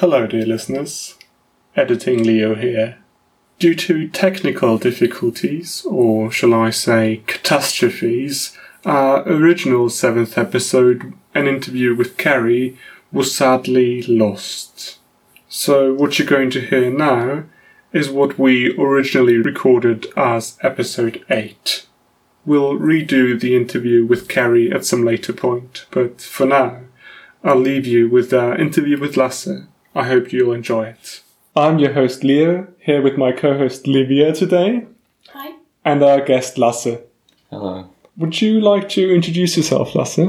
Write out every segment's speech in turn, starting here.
Hello, dear listeners. Editing Leo here. Due to technical difficulties, or shall I say catastrophes, our original seventh episode, an interview with Carrie, was sadly lost. So, what you're going to hear now is what we originally recorded as episode 8. We'll redo the interview with Carrie at some later point, but for now, I'll leave you with our interview with Lasse. I hope you'll enjoy it. I'm your host Leo, here with my co host Livia today, Hi. and our guest Lasse. Hello. Would you like to introduce yourself, Lasse?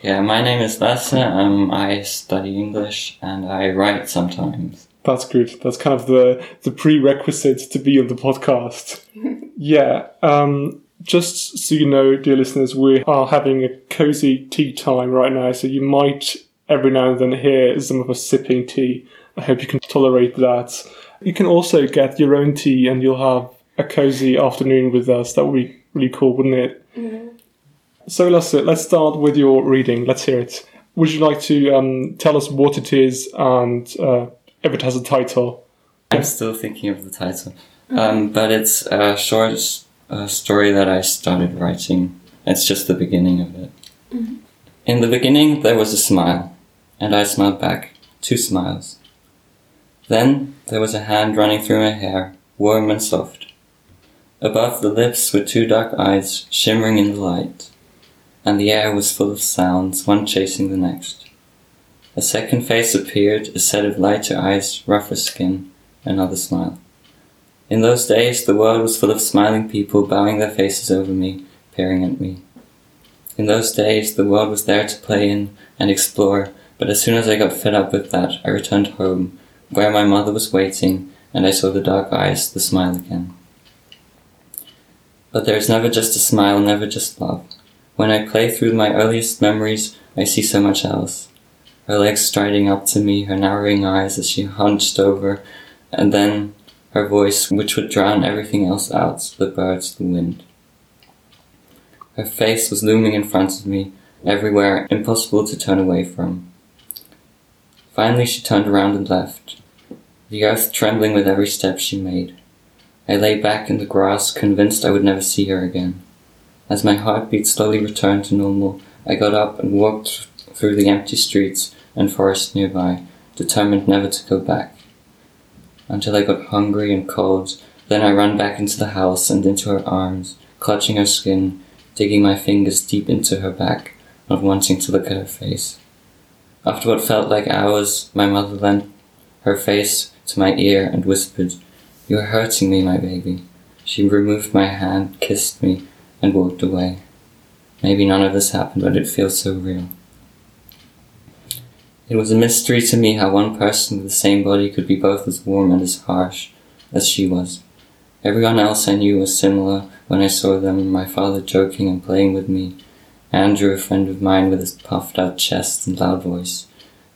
Yeah, my name is Lasse. Um, I study English and I write sometimes. That's good. That's kind of the, the prerequisite to be on the podcast. yeah. Um, just so you know, dear listeners, we are having a cozy tea time right now, so you might every now and then hear some of us sipping tea. I hope you can tolerate that. You can also get your own tea and you'll have a cozy afternoon with us. That would be really cool, wouldn't it? So, Lasse, let's start with your reading. Let's hear it. Would you like to um, tell us what it is and uh, if it has a title? I'm still thinking of the title. Um, but it's a short uh, story that I started writing. It's just the beginning of it. In the beginning, there was a smile, and I smiled back. Two smiles. Then there was a hand running through my hair, warm and soft. Above the lips were two dark eyes shimmering in the light, and the air was full of sounds, one chasing the next. A second face appeared, a set of lighter eyes, rougher skin, another smile. In those days, the world was full of smiling people bowing their faces over me, peering at me. In those days, the world was there to play in and explore, but as soon as I got fed up with that, I returned home, where my mother was waiting, and I saw the dark eyes, the smile again. But there is never just a smile, never just love. When I play through my earliest memories, I see so much else. Her legs striding up to me, her narrowing eyes as she hunched over, and then her voice, which would drown everything else out the birds, the wind. Her face was looming in front of me, everywhere, impossible to turn away from. Finally, she turned around and left, the earth trembling with every step she made. I lay back in the grass, convinced I would never see her again. As my heartbeat slowly returned to normal, I got up and walked through the empty streets and forest nearby, determined never to go back. Until I got hungry and cold, then I ran back into the house and into her arms, clutching her skin, digging my fingers deep into her back, not wanting to look at her face. After what felt like hours, my mother leant her face to my ear and whispered, You are hurting me, my baby. She removed my hand, kissed me, and walked away. Maybe none of this happened, but it feels so real. It was a mystery to me how one person with the same body could be both as warm and as harsh as she was. Everyone else I knew was similar when I saw them, my father joking and playing with me, Andrew, a friend of mine with his puffed out chest and loud voice,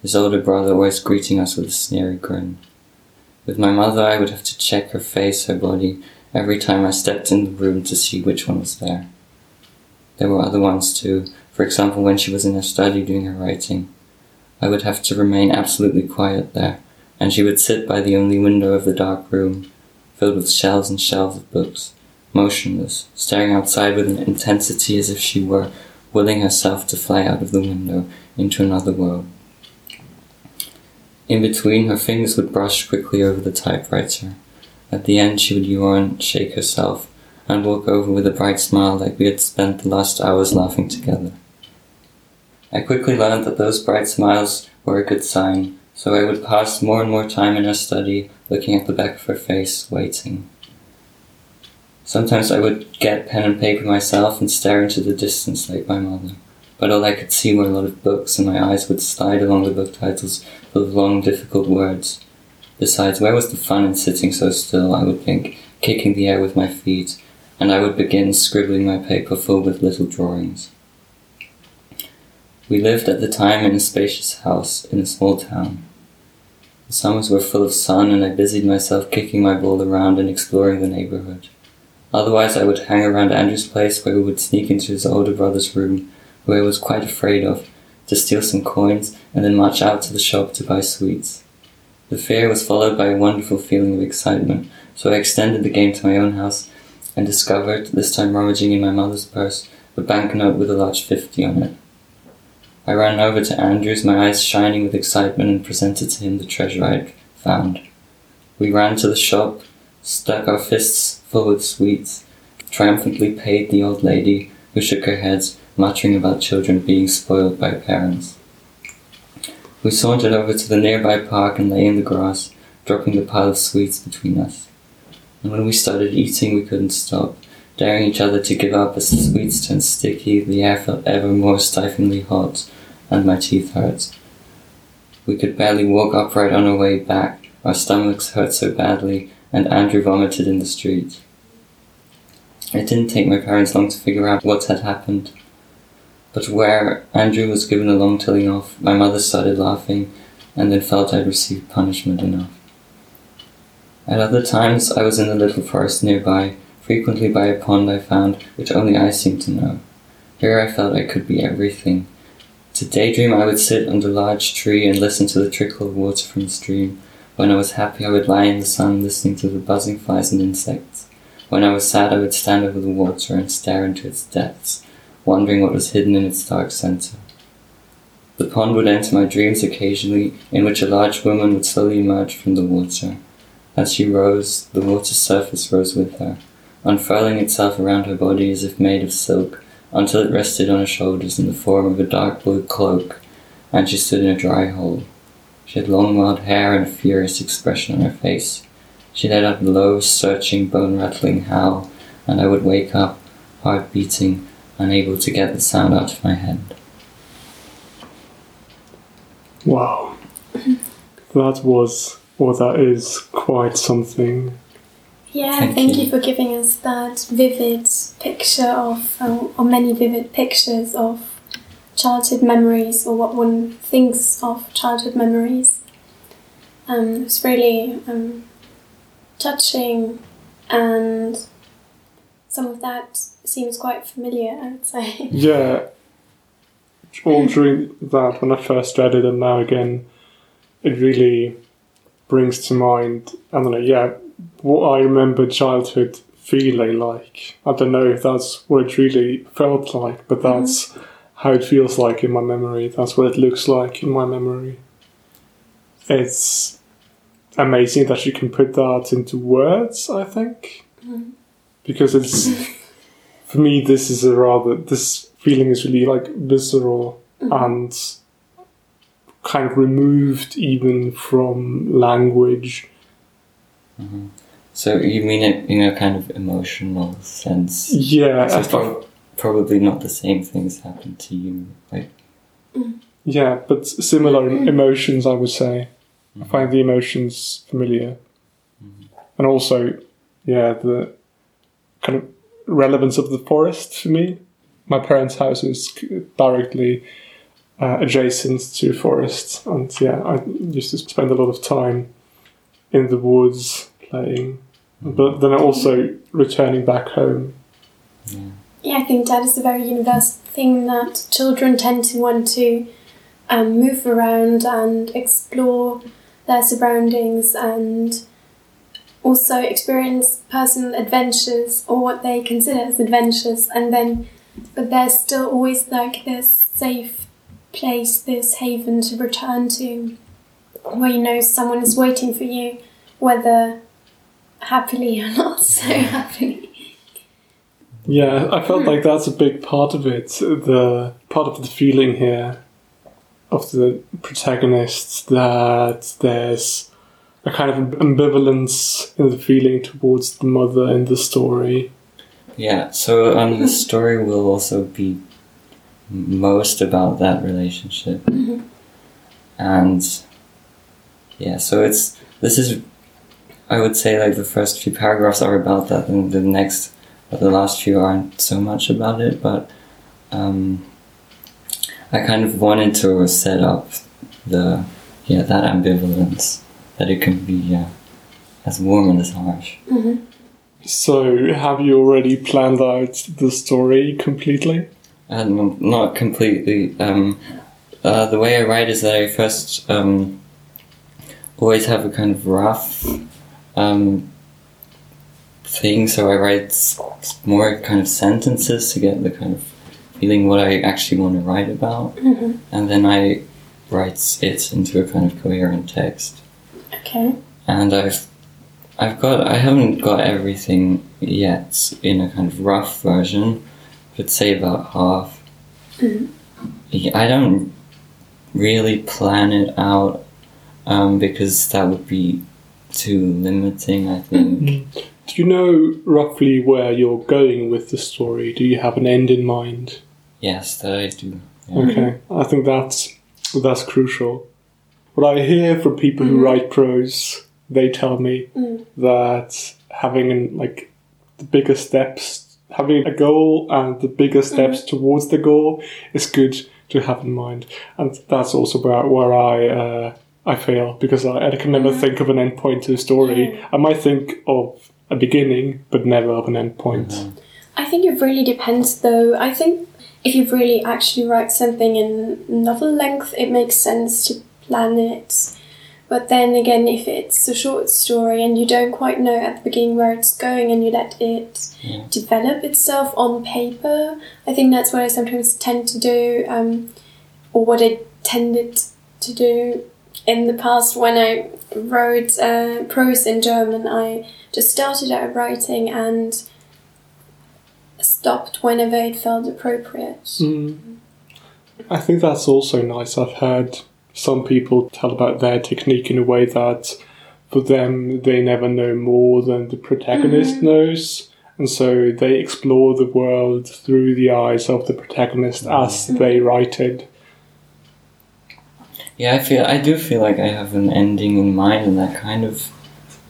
his older brother always greeting us with a sneery grin. With my mother, I would have to check her face, her body, every time I stepped in the room to see which one was there. There were other ones too, for example, when she was in her study doing her writing. I would have to remain absolutely quiet there, and she would sit by the only window of the dark room, filled with shelves and shelves of books, motionless, staring outside with an intensity as if she were willing herself to fly out of the window into another world. In between, her fingers would brush quickly over the typewriter. At the end, she would yawn, shake herself, and walk over with a bright smile like we had spent the last hours laughing together. I quickly learned that those bright smiles were a good sign, so I would pass more and more time in her study, looking at the back of her face, waiting. Sometimes I would get pen and paper myself and stare into the distance like my mother, but all I could see were a lot of books, and my eyes would slide along the book titles full of long, difficult words. Besides, where was the fun in sitting so still, I would think, kicking the air with my feet, and I would begin scribbling my paper full with little drawings. We lived at the time in a spacious house in a small town. The summers were full of sun, and I busied myself kicking my ball around and exploring the neighborhood. Otherwise, I would hang around Andrew's place where we would sneak into his older brother's room, who I was quite afraid of, to steal some coins and then march out to the shop to buy sweets. The fear was followed by a wonderful feeling of excitement, so I extended the game to my own house and discovered, this time rummaging in my mother's purse, a banknote with a large 50 on it. I ran over to Andrews, my eyes shining with excitement, and presented to him the treasure I had found. We ran to the shop, stuck our fists full with sweets, triumphantly paid the old lady, who shook her head, muttering about children being spoiled by parents. We sauntered over to the nearby park and lay in the grass, dropping the pile of sweets between us. And when we started eating, we couldn't stop, daring each other to give up as the sweets turned sticky, the air felt ever more stiflingly hot, and my teeth hurt. We could barely walk upright on our way back, our stomachs hurt so badly, and Andrew vomited in the street. It didn't take my parents long to figure out what had happened. But where Andrew was given a long telling off, my mother started laughing and then felt I'd received punishment enough. At other times, I was in the little forest nearby, frequently by a pond I found, which only I seemed to know. Here I felt I could be everything. To daydream, I would sit under a large tree and listen to the trickle of water from the stream. When I was happy, I would lie in the sun listening to the buzzing flies and insects. When I was sad, I would stand over the water and stare into its depths, wondering what was hidden in its dark center. The pond would enter my dreams occasionally, in which a large woman would slowly emerge from the water. As she rose, the water's surface rose with her, unfurling itself around her body as if made of silk, until it rested on her shoulders in the form of a dark blue cloak, and she stood in a dry hole. She had long wild hair and a furious expression on her face. She let out a low, searching, bone rattling howl, and I would wake up, heart beating, unable to get the sound out of my head. Wow. That was, or that is, quite something. Yeah, Thank thank, you. you. for giving us that vivid picture of, um, or many vivid pictures of childhood memories, or what one thinks of childhood memories. Um, it's really um, touching, and some of that seems quite familiar, I would say. Yeah. All during that, when I first read it and now again, it really brings to mind, I don't know, yeah, what I remember childhood feeling like. I don't know if that's what it really felt like, but that's how it feels like in my memory. That's what it looks like in my memory. It's amazing that you can put that into words, I think. Mm-hmm. Because it's, for me, this is a rather, this feeling is really like visceral mm-hmm. and kind of removed even from language. Mm-hmm. So you mean it in a kind of emotional sense? Yeah, So I thought- prob- probably not the same things happen to you. Like, yeah, but similar mm. emotions, I would say. I mm-hmm. find the emotions familiar, mm-hmm. and also, yeah, the kind of relevance of the forest for me. My parents' house is directly uh, adjacent to a forest, and yeah, I used to spend a lot of time in the woods playing, mm-hmm. but then also returning back home. Yeah, I think that is a very universal thing that children tend to want to um, move around and explore their surroundings and also experience personal adventures or what they consider as adventures. And then but there's still always like this safe place this haven to return to where you know someone is waiting for you whether happily or not so happily Yeah, I felt like that's a big part of it. The part of the feeling here of the protagonists that there's a kind of ambivalence in the feeling towards the mother in the story. yeah. So um, the story will also be most about that relationship, and yeah. So it's this is, I would say, like the first few paragraphs are about that, and the next, or the last few aren't so much about it, but. Um, I kind of wanted to set up the yeah that ambivalence that it can be yeah as warm and as harsh. So, have you already planned out the story completely? And not completely. Um, uh, the way I write is that I first um, always have a kind of rough um, thing, so I write more kind of sentences to get the kind of feeling what I actually want to write about, Mhm. and then I write it into a kind of coherent text. Okay. And I've I've got I haven't got everything yet in a kind of rough version, but say about half. Mhm. Yeah, I don't really plan it out um, because that would be too limiting. I think. Do you know roughly where you're going with the story? Do you have an end in mind? Yes, that I do. Yeah. Okay, I think that's that's crucial. What I hear from people who Mhm. write prose, they tell me Mm. that having an, like the bigger steps, having a goal and the bigger steps towards the goal is good to have in mind, and that's also where where I. Uh, I fail because I, I can never Mhm. think of an end point to a story. Yeah. I might think of a beginning, but never of an end point. Mhm. I think it really depends, though. I think if you really actually write something in novel length, it makes sense to plan it. But then again, if it's a short story and you don't quite know at the beginning where it's going and you let it Yeah. develop itself on paper, I think that's what I sometimes tend to do, um, or what I tended to do in the past when I wrote uh, prose in German. I just started out writing and stopped whenever it felt appropriate. Mm. I think that's also nice. I've heard some people tell about their technique in a way that for them they never know more than the protagonist Mhm. knows. And so they explore the world through the eyes of the protagonist as they write it. Yeah, I feel I do feel like I have an ending in mind, and that kind of,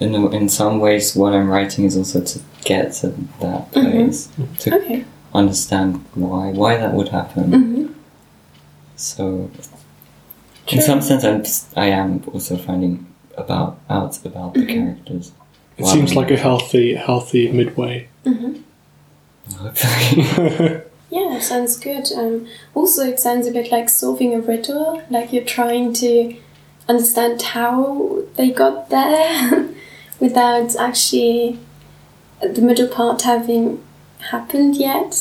in a, in some ways, what I'm writing is also to get to that Mhm. place to Okay. understand why why that would happen. hmm So, True. in some sense, I'm I am also finding about out about the Mhm. characters. It Wow. seems like a healthy, healthy midway. hmm Yeah, sounds good. Um, also, it sounds a bit like solving a riddle, like you're trying to understand how they got there without actually the middle part having happened yet.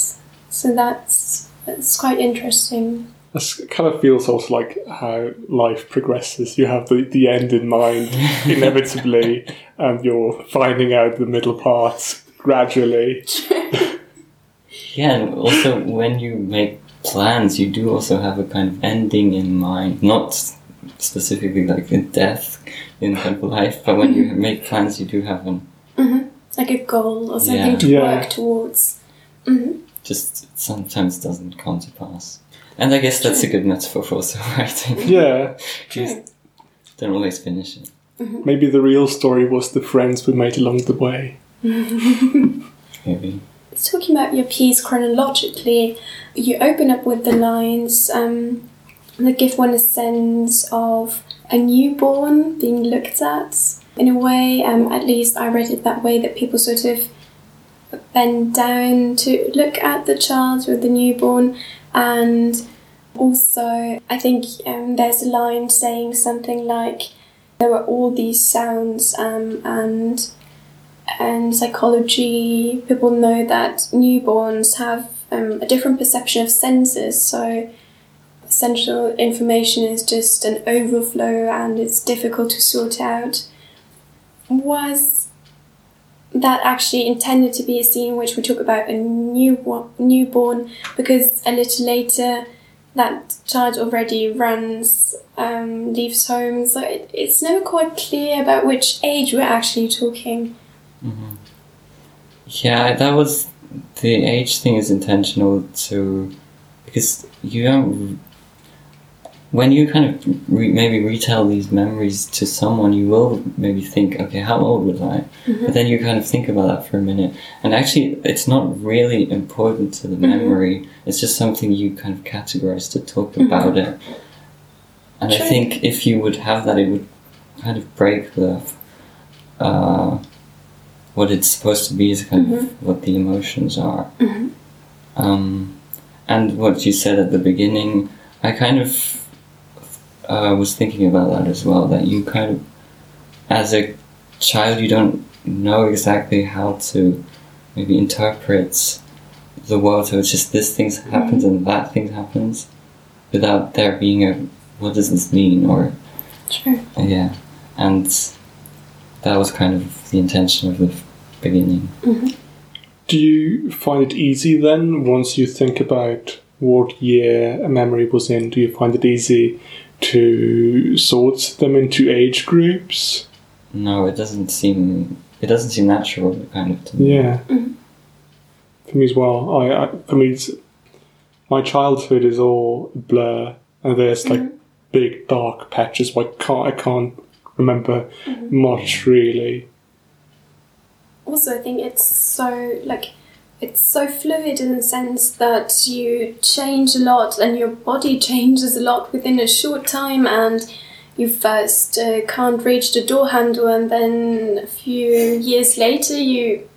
So that's, that's quite interesting. It kind of feels also like how life progresses. You have the, the end in mind, inevitably, and you're finding out the middle part gradually. yeah, and also when you make plans, you do also have a kind of ending in mind, not specifically like a death in kind of life, but when you make plans, you do have an hmm Like a goal or something Yeah. to Yeah. work towards. hmm just sometimes doesn't come to pass. And I guess that's a good metaphor for also writing. Yeah, You just don't always finish it. maybe the real story was the friends we made along the way. Maybe. Talking about your piece chronologically, you open up with the lines um, that give one a sense of a newborn being looked at. In a way, um, at least I read it that way, that people sort of bend down to look at the child or the newborn. And also, I think um, there's a line saying something like, there were all these sounds um, and and psychology, people know that newborns have um, a different perception of senses. So, essential information is just an overflow and it's difficult to sort out. Was that actually intended to be a scene in which we talk about a new newborn? Because a little later, that child already runs, um, leaves home. So it, it's never quite clear about which age we're actually talking. hmm Yeah, that was the age thing is intentional to because you don't. When you kind of re- maybe retell these memories to someone, you will maybe think, okay, how old was I? But then you kind of think about that for a minute, and actually, it's not really important to the Mhm. memory. It's just something you kind of categorize to talk about it. And I think if you would have that, it would kind of break the uh, what it's supposed to be is kind of what the emotions are. Mhm. Um, and what you said at the beginning, I kind of uh, was thinking about that as well. That you kind of as a child, you don't know exactly how to maybe interpret the world. So it's just this thing happens and that thing happens without there being a what does this mean or Sure. yeah, and that was kind of the intention of the beginning. Do you find it easy then, once you think about what year a memory was in, do you find it easy to sort them into age groups? No, it doesn't seem it doesn't seem natural, kind of to me. Yeah. Mm-hmm. For me as well. I, I for me, it's, my childhood is all blur, and there's like mm-hmm. big dark patches. Where I can't I can't remember mm-hmm. much really. Also, I think it's so like it's so fluid in the sense that you change a lot and your body changes a lot within a short time and you first uh, can't reach the door handle and then a few years later you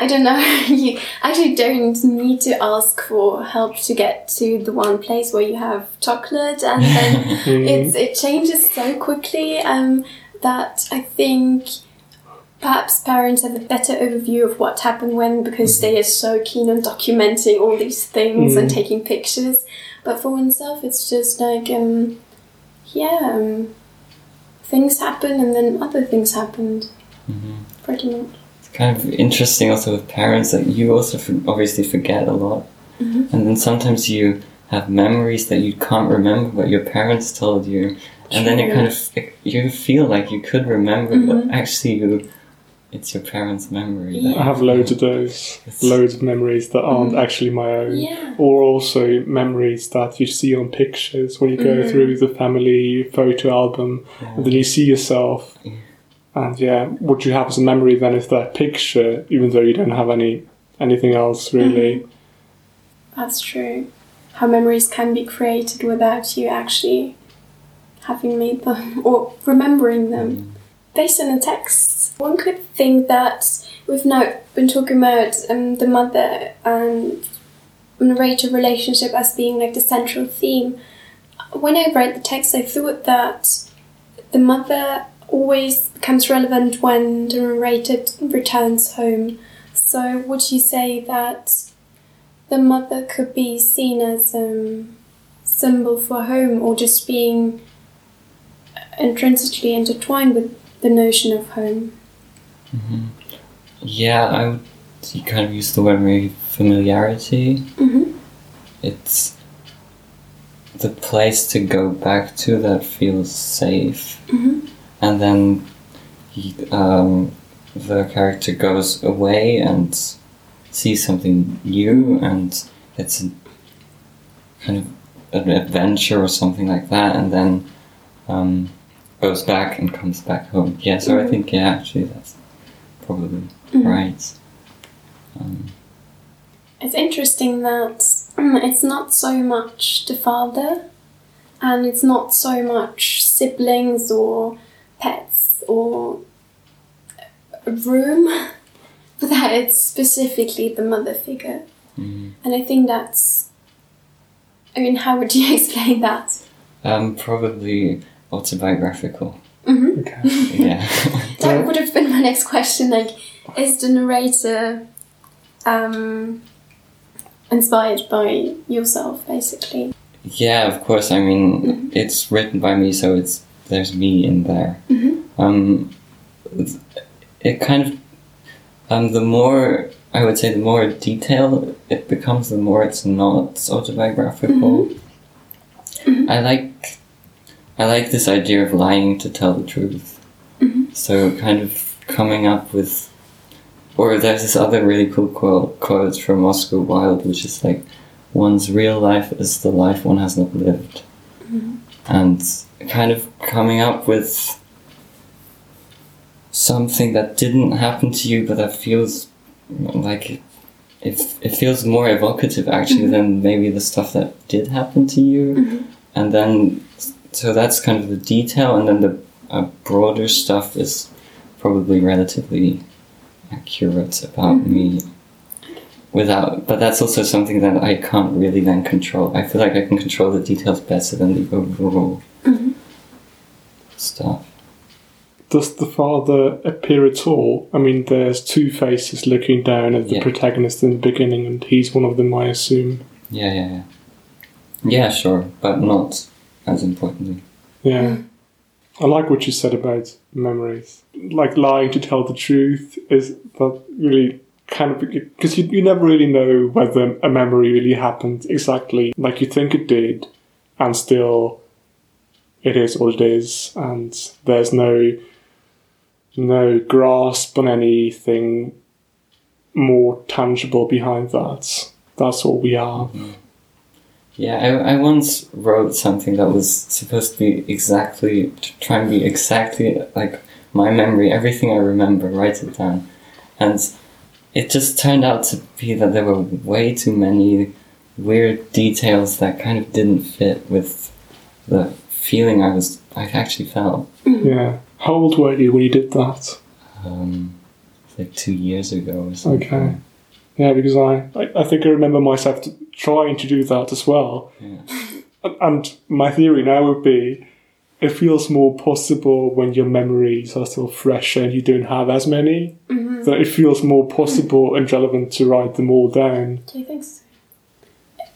I don't know you actually don't need to ask for help to get to the one place where you have chocolate and then it's it changes so quickly um, that I think perhaps parents have a better overview of what happened when because they are so keen on documenting all these things and Mm. taking pictures. But for oneself, it's just like, um, yeah, um, things happen and then other things happened. Mhm. Pretty much. It's kind of interesting also with parents that you also obviously forget a lot, Mhm. and then sometimes you have memories that you can't remember, what your parents told you, and then it kind of you feel like you could remember, Mhm. but actually you, it's your parents' memory. that- I have loads of those, It's- loads of memories that aren't mm. actually my own. Yeah. Or also memories that you see on pictures when you go Mhm. through the family photo album and then you see yourself. Yeah. And yeah, what you have as a memory then is that picture, even though you don't have any anything else really. Mm-hmm. That's true. How memories can be created without you actually having made them or remembering them. Mm. Based on the texts, one could think that we've now been talking about um, the mother and narrator relationship as being like the central theme. When I read the text, I thought that the mother always becomes relevant when the narrator returns home. So, would you say that the mother could be seen as a um, symbol for home or just being intrinsically intertwined with the notion of home. Mhm. Yeah, I would you kind of use the word maybe familiarity. Mm-hmm. It's the place to go back to that feels safe, Mm-hmm. and then he, um, the character goes away and sees something new, and it's a, kind of an adventure or something like that, and then um, goes back and comes back home. Yeah, so I Mhm. think yeah, actually that's probably Mhm. right. Um, It's interesting that mm, it's not so much the father and it's not so much siblings or pets or a room, but that it's specifically the mother figure. mm. And I think that's. I mean, how would you explain that? Um, probably autobiographical. Mm-hmm. Okay. Yeah. That would have been my next question. Like, is the narrator um, inspired by yourself, basically? yeah, of course. I mean, it's written by me, so it's there's me in there. Mhm. Um, it kind of um, the more I would say, the more detailed it becomes, the more it's not autobiographical. I like I like this idea of lying to tell the truth. Mhm. So kind of coming up with, or there's this other really cool quote quote from Oscar Wilde, which is like, "One's real life is the life one has not lived," mm-hmm. and kind of coming up with something that didn't happen to you, but that feels like it, it, it feels more evocative actually mm-hmm. than maybe the stuff that did happen to you. Mm-hmm. And then, so that's kind of the detail, and then the uh, broader stuff is probably relatively accurate about me. Without, but that's also something that I can't really then control. I feel like I can control the details better than the overall Mhm. stuff. does the father appear at all? I mean, there's two faces looking down at the Yeah. protagonist in the beginning, and he's one of them, I assume. Yeah, yeah, yeah. Yeah, sure, but not as importantly. Yeah. I like what you said about memories. Like lying to tell the truth is that really kind of because you, you never really know whether a memory really happened exactly like you think it did, and still it is what it is, and there's no no grasp on anything more tangible behind that. That's all we are. Mm. Yeah, I, I once wrote something that was supposed to be exactly, to try and be exactly like my memory, everything I remember, write it down. And it just turned out to be that there were way too many weird details that kind of didn't fit with the feeling I was, I actually felt. Yeah. How old were you when you did that? Um, like two years ago or something. Okay. Yeah, because I, I, I think I remember myself t- trying to do that as well. Yeah. And- And my theory now would be it feels more possible when your memories are still fresher and you don't have as many. That it feels more possible and relevant to write them all down. Do you think so?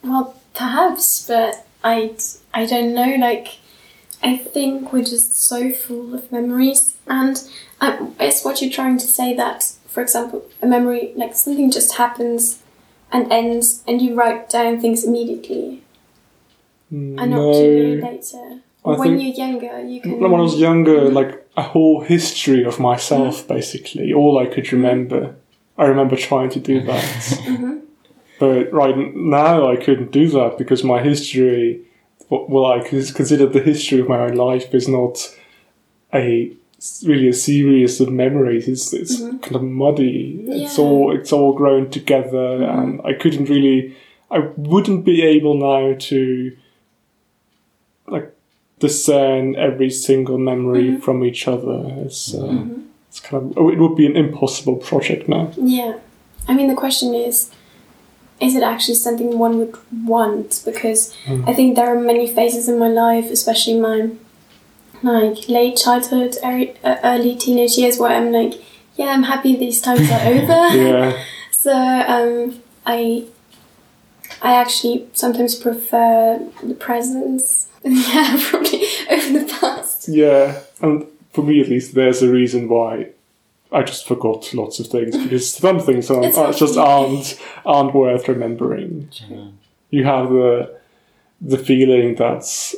Well, perhaps, but I, I don't know. Like, I think we're just so full of memories, and um, it's what you're trying to say that, for example, a memory like something just happens and ends, and you write down things immediately, hmm, and not no. too later. I when you're younger, you can. When I was younger, like a whole history of myself, mm-hmm. basically, all I could remember. I remember trying to do that. Mm-hmm. But right now, I couldn't do that because my history, well, I cons- consider the history of my own life is not a really a series of memories. It's it's mm-hmm. kind of muddy. It's Yeah. all it's all grown together, mm-hmm. and I couldn't really. I wouldn't be able now to like discern every single memory mm-hmm. from each other. It's uh, it's kind of oh, it would be an impossible project now. Yeah. I mean, the question is is it actually something one would want? Because mm. I think there are many phases in my life, especially my like late childhood, early, uh, early teenage years, where I'm like, yeah, I'm happy these times are over. Yeah. So um, I I actually sometimes prefer the presents. yeah, probably over the past. Yeah, and for me at least, there's a reason why I just forgot lots of things because some things aren't, It's are just aren't aren't worth remembering. Yeah. You have the the feeling that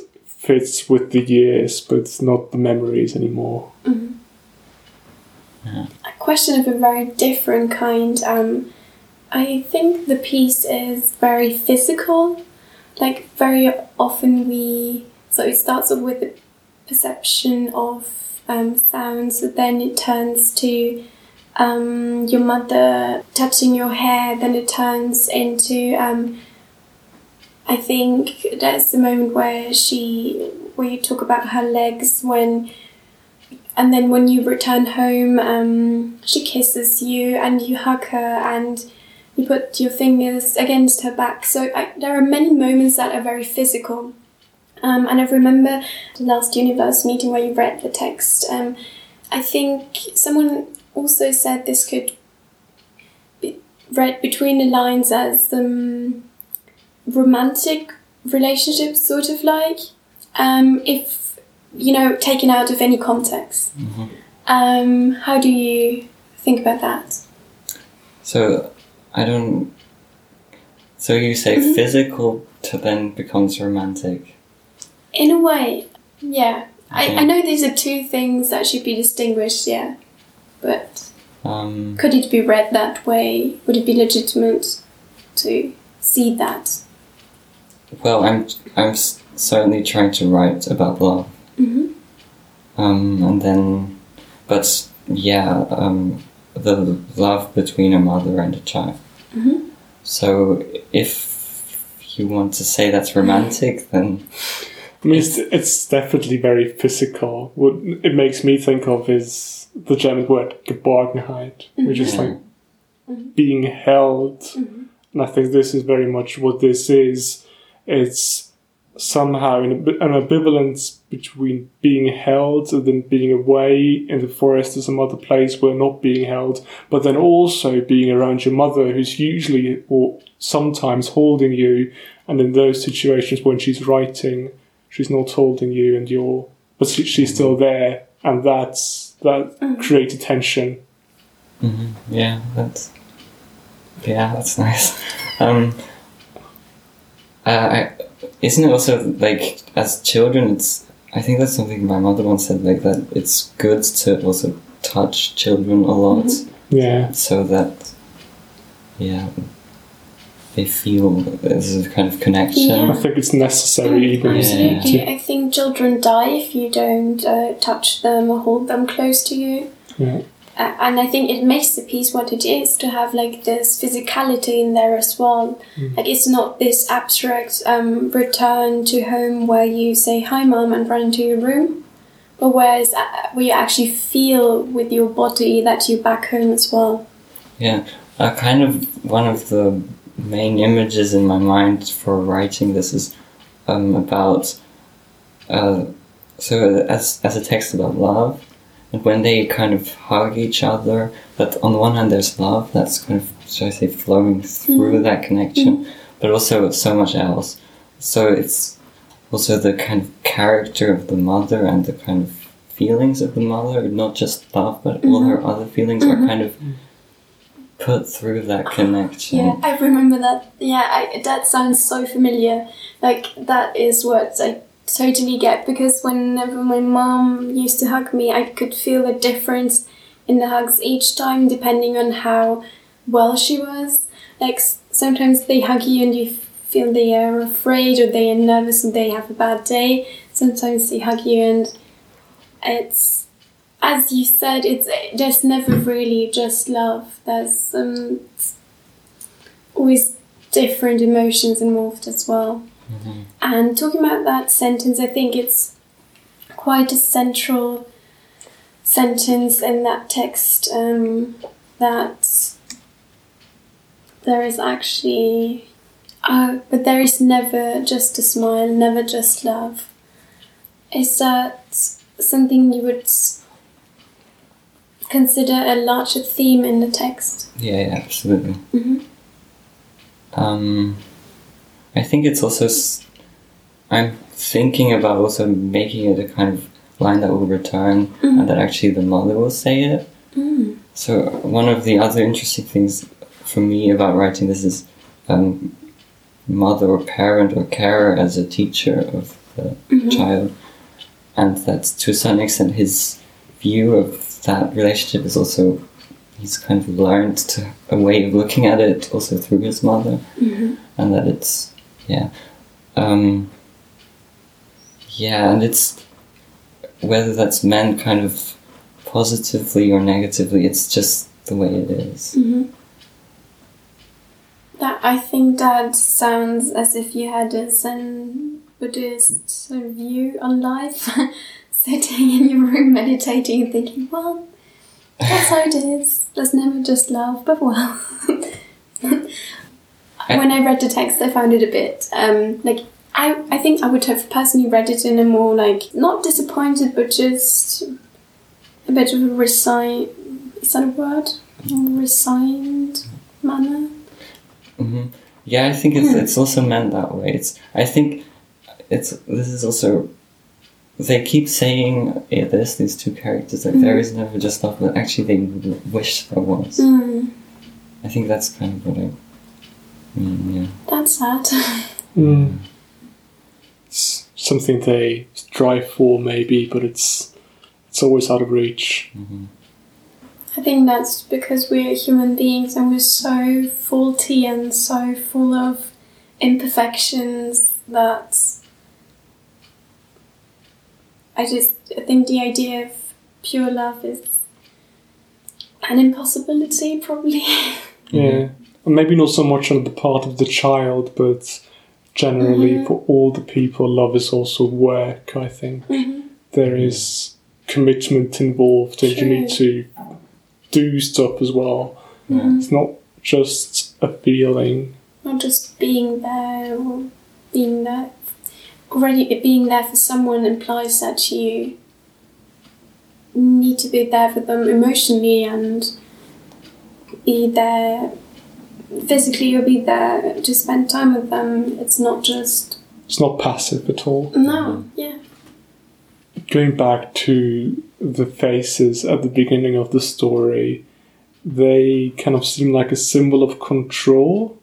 fits with the years, but it's not the memories anymore. a question of a very different kind. Um, I think the piece is very physical. Like very often we so it starts off with the perception of um, sounds, but then it turns to um, your mother touching your hair. Then it turns into um, I think there's the moment where she where you talk about her legs when and then when you return home, um, she kisses you and you hug her and you put your fingers against her back. So I, there are many moments that are very physical. Um, and I remember the last universe meeting where you read the text. Um, I think someone also said this could be read between the lines as um, romantic relationships, sort of like. Um, if you know, taken out of any context. Um, how do you think about that? So I don't. So you say Mm-hmm. physical to then becomes romantic. In a way, yeah. I, I know these are two things that should be distinguished, yeah. But Um, could it be read that way? Would it be legitimate to see that? Well, I'm I'm certainly trying to write about love. Mhm. Um, and then, but yeah, um, the love between a mother and a child. Mhm. So if you want to say that's romantic, then I mean, it's, it's definitely very physical. What it makes me think of is the German word Geborgenheit, which is Yeah. like being held. And I think this is very much what this is. It's somehow an, ambi- an ambivalence between being held and then being away in the forest or some other place where not being held, but then also being around your mother who's usually or sometimes holding you, and in those situations when she's writing, she's not holding you and you're, but she, she's still there, and that's that creates tension. hmm Yeah, that's yeah, that's nice. Um, I, isn't it also like as children? It's I think that's something my mother once said like that. It's good to also touch children a lot, Yeah. so that yeah, they feel there's a kind of connection. I think it's necessary even Absolutely. to I think children die if you don't uh, touch them or hold them close to you. yeah. Uh, and I think it makes the piece what it is to have like this physicality in there as well. Like it's not this abstract um, return to home where you say hi, mom, and run into your room, but whereas uh, where you actually feel with your body that you're back home as well. Yeah, uh, kind of one of the main images in my mind for writing this is um, about uh, so as as a text about love, and when they kind of hug each other, that on the one hand there's love that's kind of should I say flowing through mm-hmm. that connection, mm-hmm. but also so much else. So it's also the kind of character of the mother and the kind of feelings of the mother, not just love, but all her mm-hmm. other feelings are kind of put through that connection. Yeah, I remember that. Yeah, I, that sounds so familiar. Like that is what I totally get because whenever my mom used to hug me, I could feel the difference in the hugs each time depending on how well she was. Like sometimes they hug you and you feel they are afraid or they are nervous and they have a bad day. Sometimes they hug you and it's as you said, it's there's never really just love. There's um, always different emotions involved as well. And talking about that sentence, I think it's quite a central sentence in that text um, that there is actually, uh, but there is never just a smile, never just love. Is that something you would consider a larger theme in the text? Yeah, yeah, absolutely. Mhm. Um, I think it's also. I'm thinking about also making it a kind of line that will return, and that actually the mother will say it. Mm. So one of the other interesting things for me about writing this is um, mother or parent or carer as a teacher of the child, and that to some extent his view of that relationship is also he's kind of learned to a way of looking at it also through his mother, and that it's yeah, um, yeah, and it's whether that's meant kind of positively or negatively, it's just the way it is. That I think that sounds as if you had a Zen Buddhist view on life, sitting in your room meditating and thinking, well, that's how it is. There's never just love, but well. when I read the text, I found it a bit um, like I. I think I would have personally read it in a more like not disappointed, but just a bit of a resigned. Is that a word? Resigned manner. hmm Yeah, I think it's it's also meant that way. It's I think it's this is also they keep saying yeah, this these two characters like there is never just love, but actually they wish there was. Mm, I think that's kind of what I mean. Yeah. that's sad. Hmm. Mm. It's something they strive for, maybe, but it's it's always out of reach. Mm-hmm. I think that's because we're human beings and we're so faulty and so full of imperfections that I just I think the idea of pure love is an impossibility, probably. Yeah, and maybe not so much on the part of the child, but generally mm-hmm. for all the people, love is also work. I think mm-hmm. there is commitment involved, and you need to do stuff as well. Mm-hmm. It's not just a feeling. Not just being there or being there. already being there for someone implies that you need to be there for them emotionally and be there physically you'll be there to spend time with them. It's not just It's not passive at all. no, yeah. Going back to the faces at the beginning of the story, they kind of seem like a symbol of control.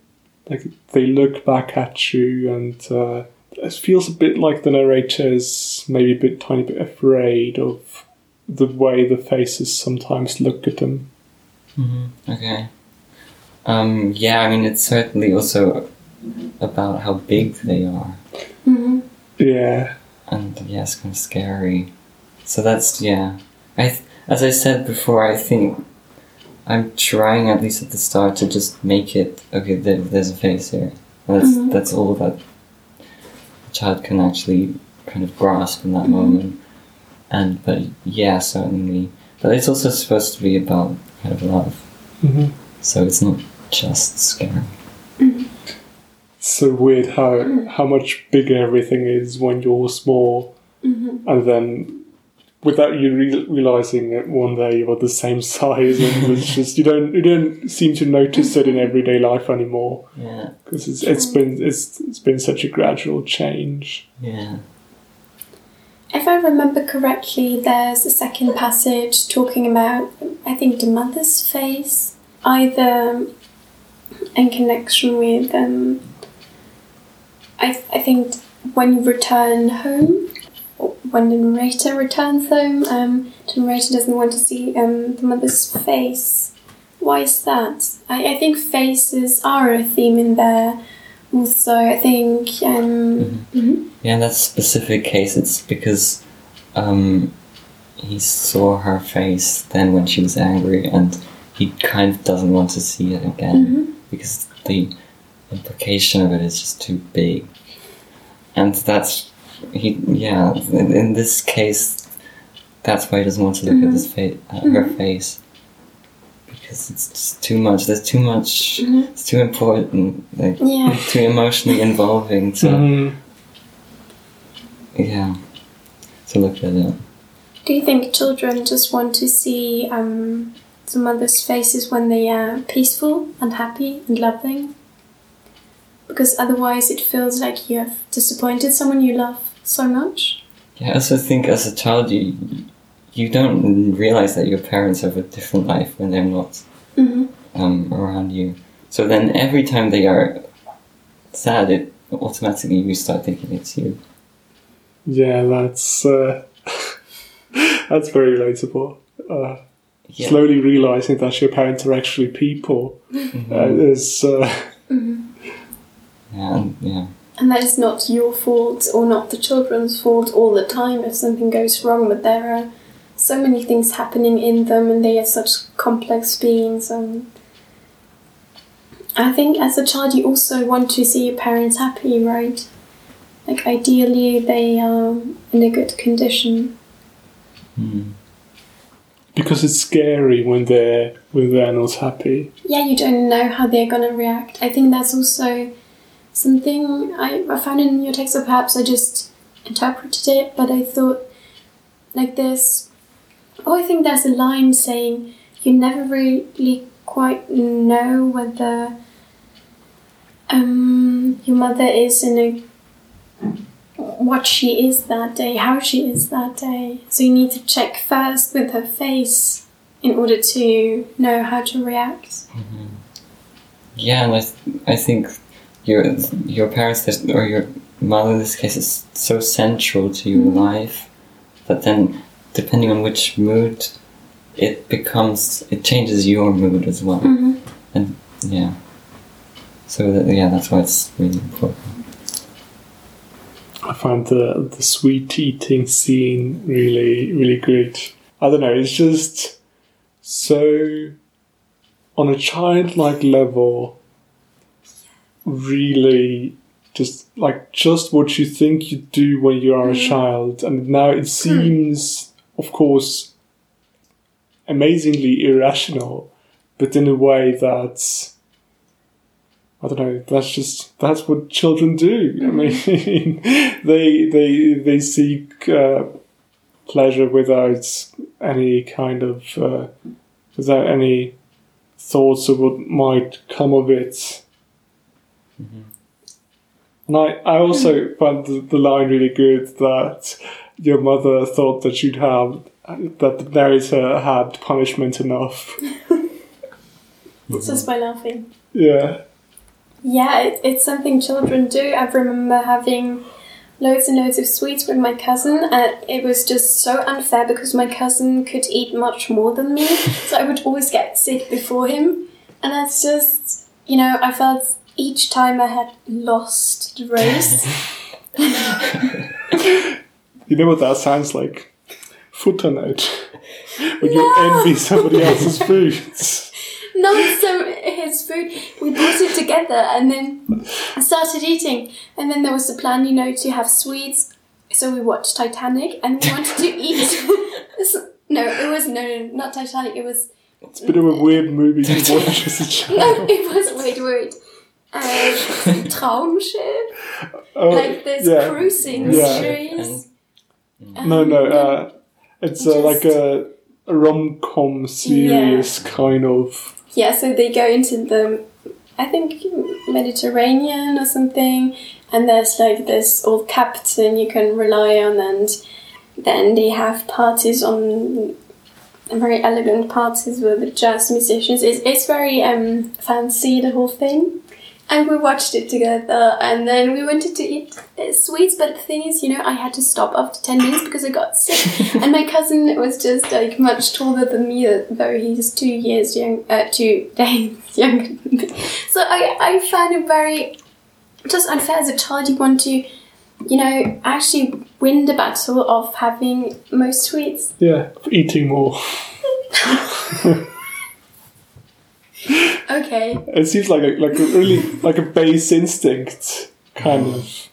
Like they look back at you, and uh, it feels a bit like the narrator is maybe a bit tiny bit afraid of the way the faces sometimes look at them. Mm-hmm. Okay. Um, yeah, I mean, it's certainly also about how big they are. hmm Yeah, and yeah, it's kind of scary. So that's yeah. I th- as I said before, I think I'm trying at least at the start to just make it okay. There, there's a face here. And that's Mhm. that's all that a child can actually kind of grasp in that moment. And but yeah, certainly. But it's also supposed to be about kind of love. hmm So it's not just scary. so weird how how much bigger everything is when you're small, hmm and then without you re- realizing it one day you're the same size, and it's just you don't you don't seem to notice it in everyday life anymore Yeah, because it's it's been it's it's been such a gradual change. yeah. If I remember correctly, there's a second passage talking about, I think, the mother's face, either in connection with, um, I, I think, when you return home, when the narrator returns home, um, the narrator doesn't want to see um, the mother's face. Why is that? I, I think faces are a theme in there. Also, I think. Um, mhm. Yeah, in that specific case, it's because um, he saw her face then when she was angry, and he kind of doesn't want to see it again Mhm. Because the implication of it is just too big. And that's he. Yeah, in, in this case, that's why he doesn't want to look at his face, at her face, because it's just too much. There's too much. Mhm. It's too important. Like, Yeah. too emotionally involving to. Mhm. Yeah. To look at it. Do you think children just want to see um, the mother's faces when they are peaceful and happy and loving? Because otherwise, it feels like you have disappointed someone you love so much. Yeah, I also think as a child you you don't realize that your parents have a different life when they're not Mm-hmm. um, around you. So then every time they are sad, it automatically you start thinking it's you. Yeah, that's uh, that's very relatable. Uh, Yeah. Slowly realizing that your parents are actually people Mhm. uh, is uh, yeah, and, yeah. And that is not your fault or not the children's fault all the time if something goes wrong, but there are so many things happening in them and they are such complex beings and I think as a child you also want to see your parents happy, right? Like ideally they are in a good condition. Mm. Because it's scary when they're when they're not happy. Yeah, you don't know how they're gonna react. I think that's also something I, I found in your text, or perhaps I just interpreted it, but I thought like this. Oh, I think there's a line saying you never really quite know whether um, your mother is in a what she is that day, how she is that day. So you need to check first with her face in order to know how to react. Yeah, and I, th- I think your your parents or your mother in this case is so central to your life that then depending on which mood it becomes it changes your mood as well Mm-hmm. and yeah so that, yeah that's why it's really important I found the the sweet eating scene really really good. I don't know, it's just so on a childlike level really just like just what you think you do when you are a mm-hmm. child. And now it hmm. seems of course amazingly irrational but in a way that I don't know. That's just that's what children do. I mean, they they they seek uh, pleasure without any kind of uh, without any thoughts of what might come of it. And I, I also found the, the line really good that your mother thought that you'd have that the narrator had punishment enough. It's just by laughing. Yeah. Yeah, it, it's something children do. I remember having loads and loads of sweets with my cousin, and it was just so unfair because my cousin could eat much more than me, so I would always get sick before him. And that's just, you know, I felt each time I had lost the race. You know what that sounds like? Footnote. when you envy somebody else's foods. Not some his food. We put it together and then started eating. And then there was the plan, you know, to have sweets. So we watched Titanic and we wanted to eat. no, it was no, no, not Titanic. It was It's a bit of a weird movie to watch as a no, child. it was wait, wait. Um, Traumschiff, Oh, like this yeah. cruising Yeah. series. No, no, Um, uh, it's uh, like a, a rom com series kind of. Yeah, so they go into the, I think, Mediterranean or something, and there's like this old captain you can rely on, and then they have parties on very elegant parties with jazz musicians. It's, it's very um, fancy, the whole thing. And we watched it together, and then we wanted to eat sweets. But the thing is, you know, I had to stop after 10 minutes because I got sick. and my cousin was just like much taller than me, though he's two years young, uh, two days younger than me. So I, I found it very just unfair as a child. You want to, you know, actually win the battle of having most sweets. Yeah, eating more. Okay. It seems like a, like a really like a base instinct kind of.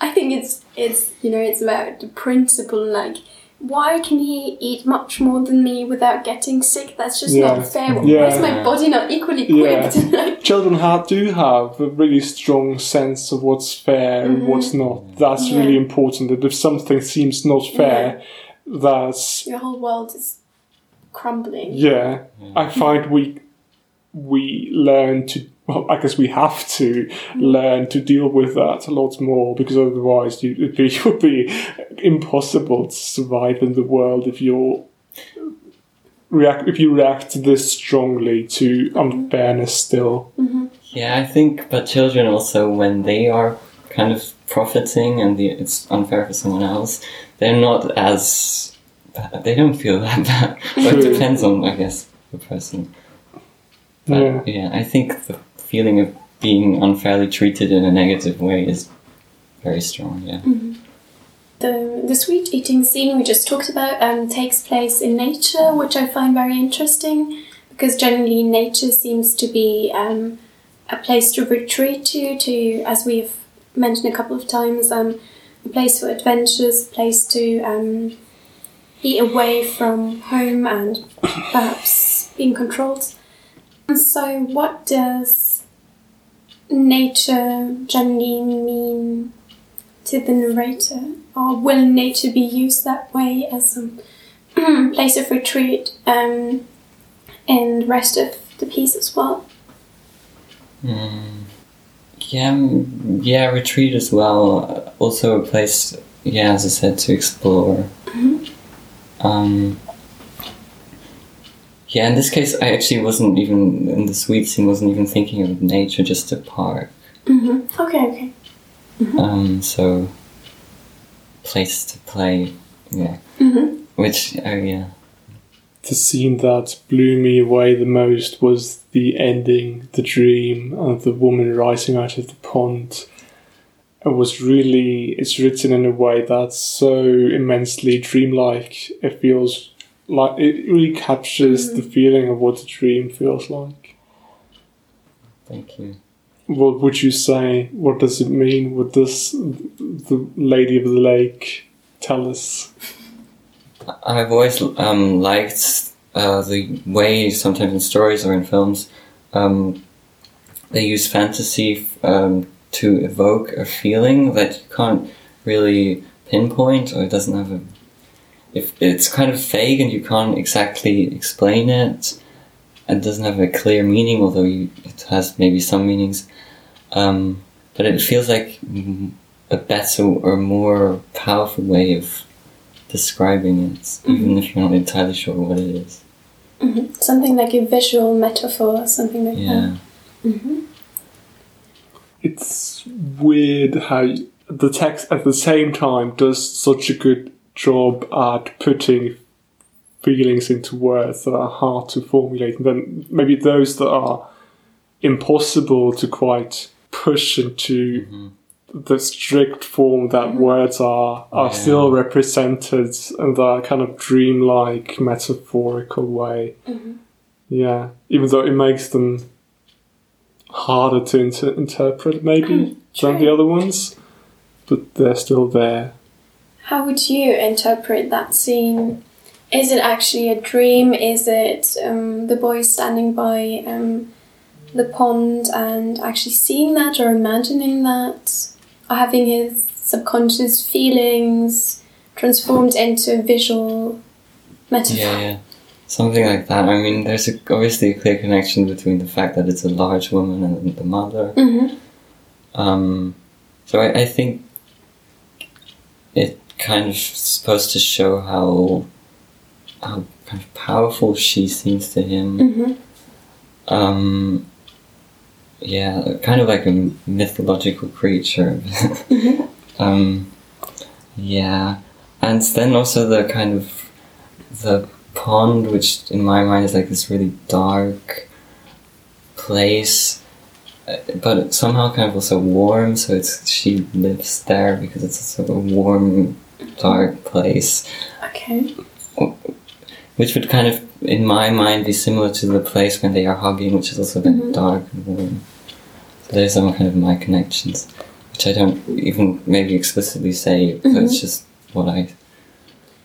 I think it's it's you know it's about the principle like why can he eat much more than me without getting sick? That's just Yeah. not fair. Why Yeah. is my body not equally Yeah. equipped? Like, Children have, do have a really strong sense of what's fair and what's not. That's Mm-hmm. Yeah. really important. That if something seems not fair, that's Your whole world is crumbling. yeah. Hmm. I find we we learn to. Well, I guess we have to hmm. learn to deal with that a lot more because otherwise you, it'd be, it would be impossible to survive in the world if you're react if you react this strongly to unfairness still. Mm-hmm. Yeah, I think, but children also, when they are kind of profiting and the, it's unfair for someone else, they're not as. They don't feel that bad. But it depends on, I guess, the person. But Yeah. yeah, I think the feeling of being unfairly treated in a negative way is very strong, yeah. The the sweet eating scene we just talked about um, takes place in nature, which I find very interesting because generally nature seems to be um, a place to retreat to, to as we've mentioned a couple of times, um, a place for adventures, a place to um, be away from home and perhaps being controlled. And so, what does nature generally mean to the narrator? Or will nature be used that way as a place of retreat um, in the rest of the piece as well? Mm. Yeah, mm, yeah, retreat as well. Uh, Also a place, yeah, as I said, to explore. Um, yeah, in this case, I actually wasn't even in the sweet scene. wasn't even thinking of nature, just a park. Mm-hmm. Okay, okay. Um, so place to play. Yeah, Mm-hmm. which oh yeah, The scene that blew me away the most was the ending, the dream of the woman rising out of the pond. It was really, it's written in a way that's so immensely dreamlike. It feels like it really captures the feeling of what a dream feels like. thank you. What would you say? What does it mean? What does the Lady of the Lake tell us? I've always um, liked uh, the way sometimes in stories or in films um, they use fantasy um, to evoke a feeling that you can't really pinpoint, or it doesn't have a. If it's kind of vague and you can't exactly explain it, and doesn't have a clear meaning, although you, it has maybe some meanings. Um, but it feels like mm, a better or more powerful way of describing it, even if you're not entirely sure what it is. hmm Something like a visual metaphor, something like Yeah. that. hmm It's weird how the text at the same time does such a good job at putting feelings into words that are hard to formulate, and then maybe those that are impossible to quite push into mm-hmm. the strict form that mm-hmm. words are are Yeah. still represented in that kind of dreamlike metaphorical way. Mm-hmm. Yeah, even though it makes them harder to inter- interpret maybe than the other ones, but they're still there. How would you interpret that scene? Is it actually a dream? Is it um, the boy standing by um, the pond and actually seeing that or imagining that? Or having his subconscious feelings transformed into a visual metaphor? Yeah, yeah. Something like that. I mean, there's a, obviously a clear connection between the fact that it's a large woman and the mother. Mm-hmm. Um, so I, I think it kind of supposed to show how how kind of powerful she seems to him. Mm-hmm. Um, yeah, kind of like a mythological creature. um, yeah, and then also the kind of the pond, which in my mind is like this really dark place, uh, but somehow kind of also warm. So it's she lives there because it's also a warm, dark place Okay. which would kind of, in my mind, be similar to the place when they are hugging, which is also very Mhm. dark and warm. So there's some kind of my connections, which I don't even maybe explicitly say, but it's just what I.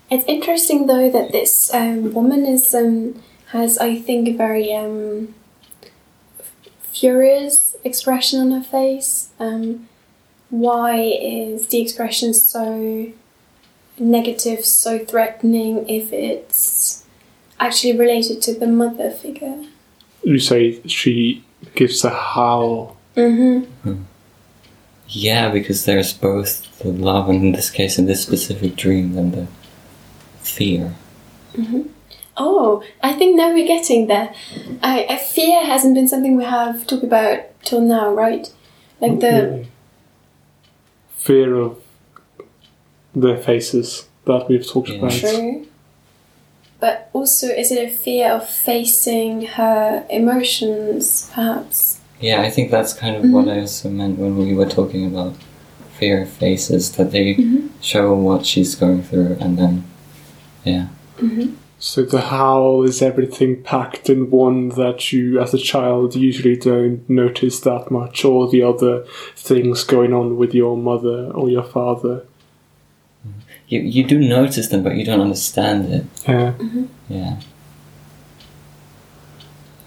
It's interesting though that this um, womanism um, has I think a very um, furious expression on her face. Um, why is the expression so negative, so threatening if it's actually related to the mother figure? You say she gives a howl. Mm-hmm. Yeah, because there's both the love, and in this case, in this specific dream, and the fear. Mm-hmm. Oh, I think now we're getting there. I, I fear hasn't been something we have talked about till now, right? Like the Really. fear of their faces that we've talked Yeah. about. True. But also, is it a fear of facing her emotions, perhaps? Yeah, I think that's kind of mm-hmm. what I also meant when we were talking about fear of faces, that they show what she's going through, and then, yeah. Mm-hmm. So the howl is everything packed in one that you, as a child, usually don't notice that much, or the other things going on with your mother or your father. You, you do notice them, but you don't understand it. Yeah. Mm-hmm. Yeah.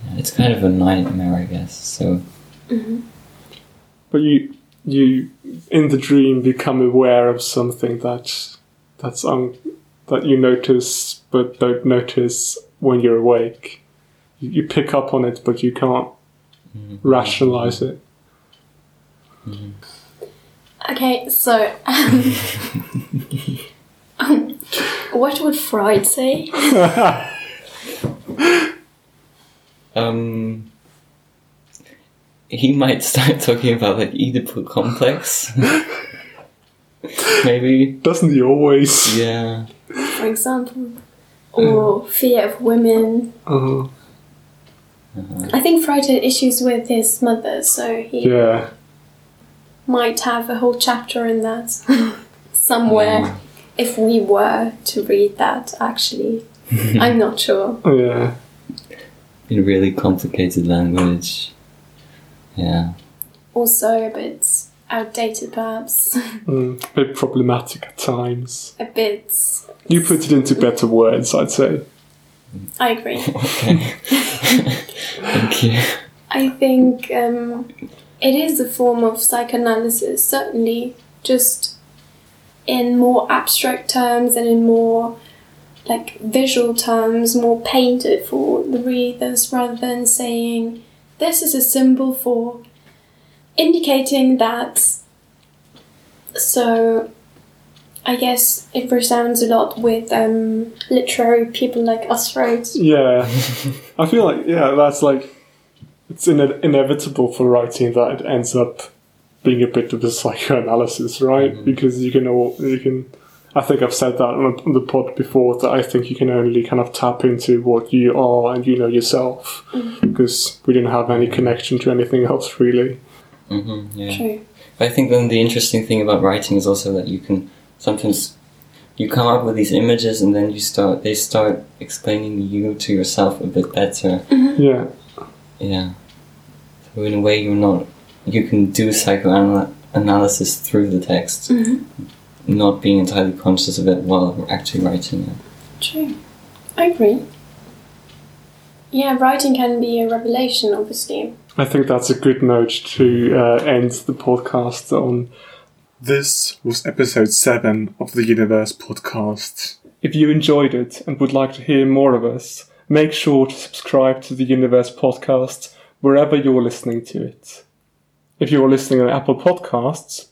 yeah it's kind of a nightmare, I guess. So, mm-hmm. But you, you, in the dream, become aware of something that, that's un, that you notice but don't notice when you're awake. You, you pick up on it, but you can't rationalize it. Okay, so. Um, um, what would Freud say? um, he might start talking about like Oedipal complex. Maybe. Doesn't he always? Yeah. For example? Or mm-hmm. fear of women? Uh, I think Freud had issues with his mother, so he yeah. might have a whole chapter in that somewhere mm-hmm. if we were to read that, actually. I'm not sure. Oh, yeah. In really complicated language. Yeah. Also, a bit outdated, perhaps. Mm, a bit problematic at times. a bit. You put it into better words, I'd say. I agree. Okay. Thank you. I think um, it is a form of psychoanalysis, certainly, just in more abstract terms and in more like visual terms, more painted for the readers rather than saying this is a symbol for indicating that. So, I guess it resounds a lot with um, literary people like us, right? Yeah, I feel like yeah, that's like it's ine- inevitable for writing that it ends up being a bit of a psychoanalysis, right? Because you can all you can. I think I've said that on, on the pod before that I think you can only kind of tap into what you are and you know yourself because we didn't have any connection to anything else really. Hmm yeah. True. But I think then the interesting thing about writing is also that you can sometimes you come up with these images and then you start they start explaining you to yourself a bit better. Yeah, Yeah. So in a way you're not you can do psychoanalysis through the text, not being entirely conscious of it while actually writing it. True. I agree. Yeah, writing can be a revelation, obviously. I think that's a good note to uh, end the podcast on. This was episode 7 of the Universe podcast. If you enjoyed it and would like to hear more of us, make sure to subscribe to the Universe podcast wherever you're listening to it. If you're listening on Apple Podcasts,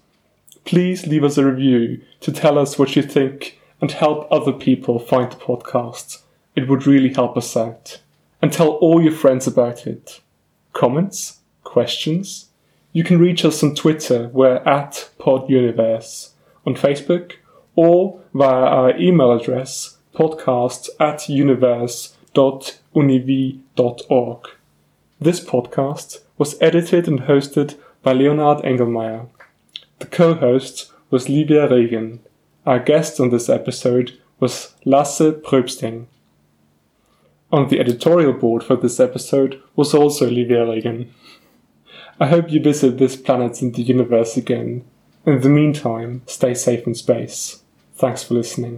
please leave us a review to tell us what you think and help other people find the podcast. It would really help us out. And tell all your friends about it comments, questions, you can reach us on Twitter, we're at PodUniverse, on Facebook, or via our email address, podcast at universe.univie.org. This podcast was edited and hosted by Leonard Engelmeyer. The co-host was Livia Regen. Our guest on this episode was Lasse Pröbsting. On the editorial board for this episode was also Livia Regen. I hope you visit this planet in the universe again. In the meantime, stay safe in space. Thanks for listening.